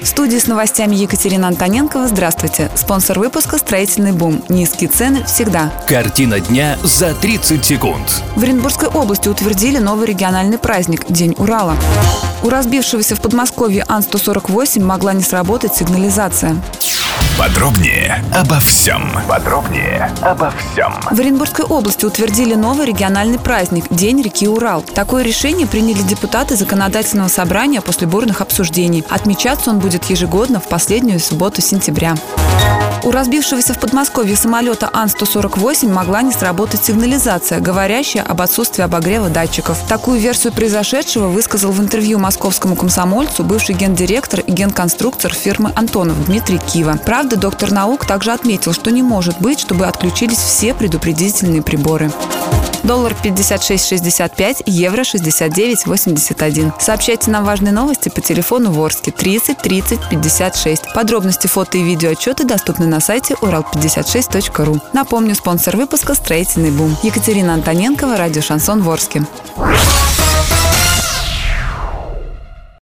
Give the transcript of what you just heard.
В студии с новостями Екатерина Антоненкова. Здравствуйте. Спонсор выпуска «Строительный бум». Низкие цены всегда. Картина дня за 30 секунд. В Оренбургской области утвердили новый региональный праздник – День Урала. У разбившегося в Подмосковье Ан-148 могла не сработать сигнализация. Подробнее обо всем. Подробнее обо всем. В Оренбургской области утвердили новый региональный праздник – День реки Урал. Такое решение приняли депутаты законодательного собрания после бурных обсуждений. Отмечаться он будет ежегодно в последнюю субботу сентября. У разбившегося в Подмосковье самолета Ан-148 могла не сработать сигнализация, говорящая об отсутствии обогрева датчиков. Такую версию произошедшего высказал в интервью московскому комсомольцу бывший гендиректор и генконструктор фирмы «Антонов» Дмитрий Кива. Правда, доктор наук также отметил, что не может быть, чтобы отключились все предупредительные приборы. Доллар 56.65, евро 69.81. Сообщайте нам важные новости по телефону Ворске 30 30 56. Подробности фото и видео отчеты доступны на сайте урал56.ру. Напомню, спонсор выпуска «Строительный бум». Екатерина Антоненкова, радио «Шансон Ворске».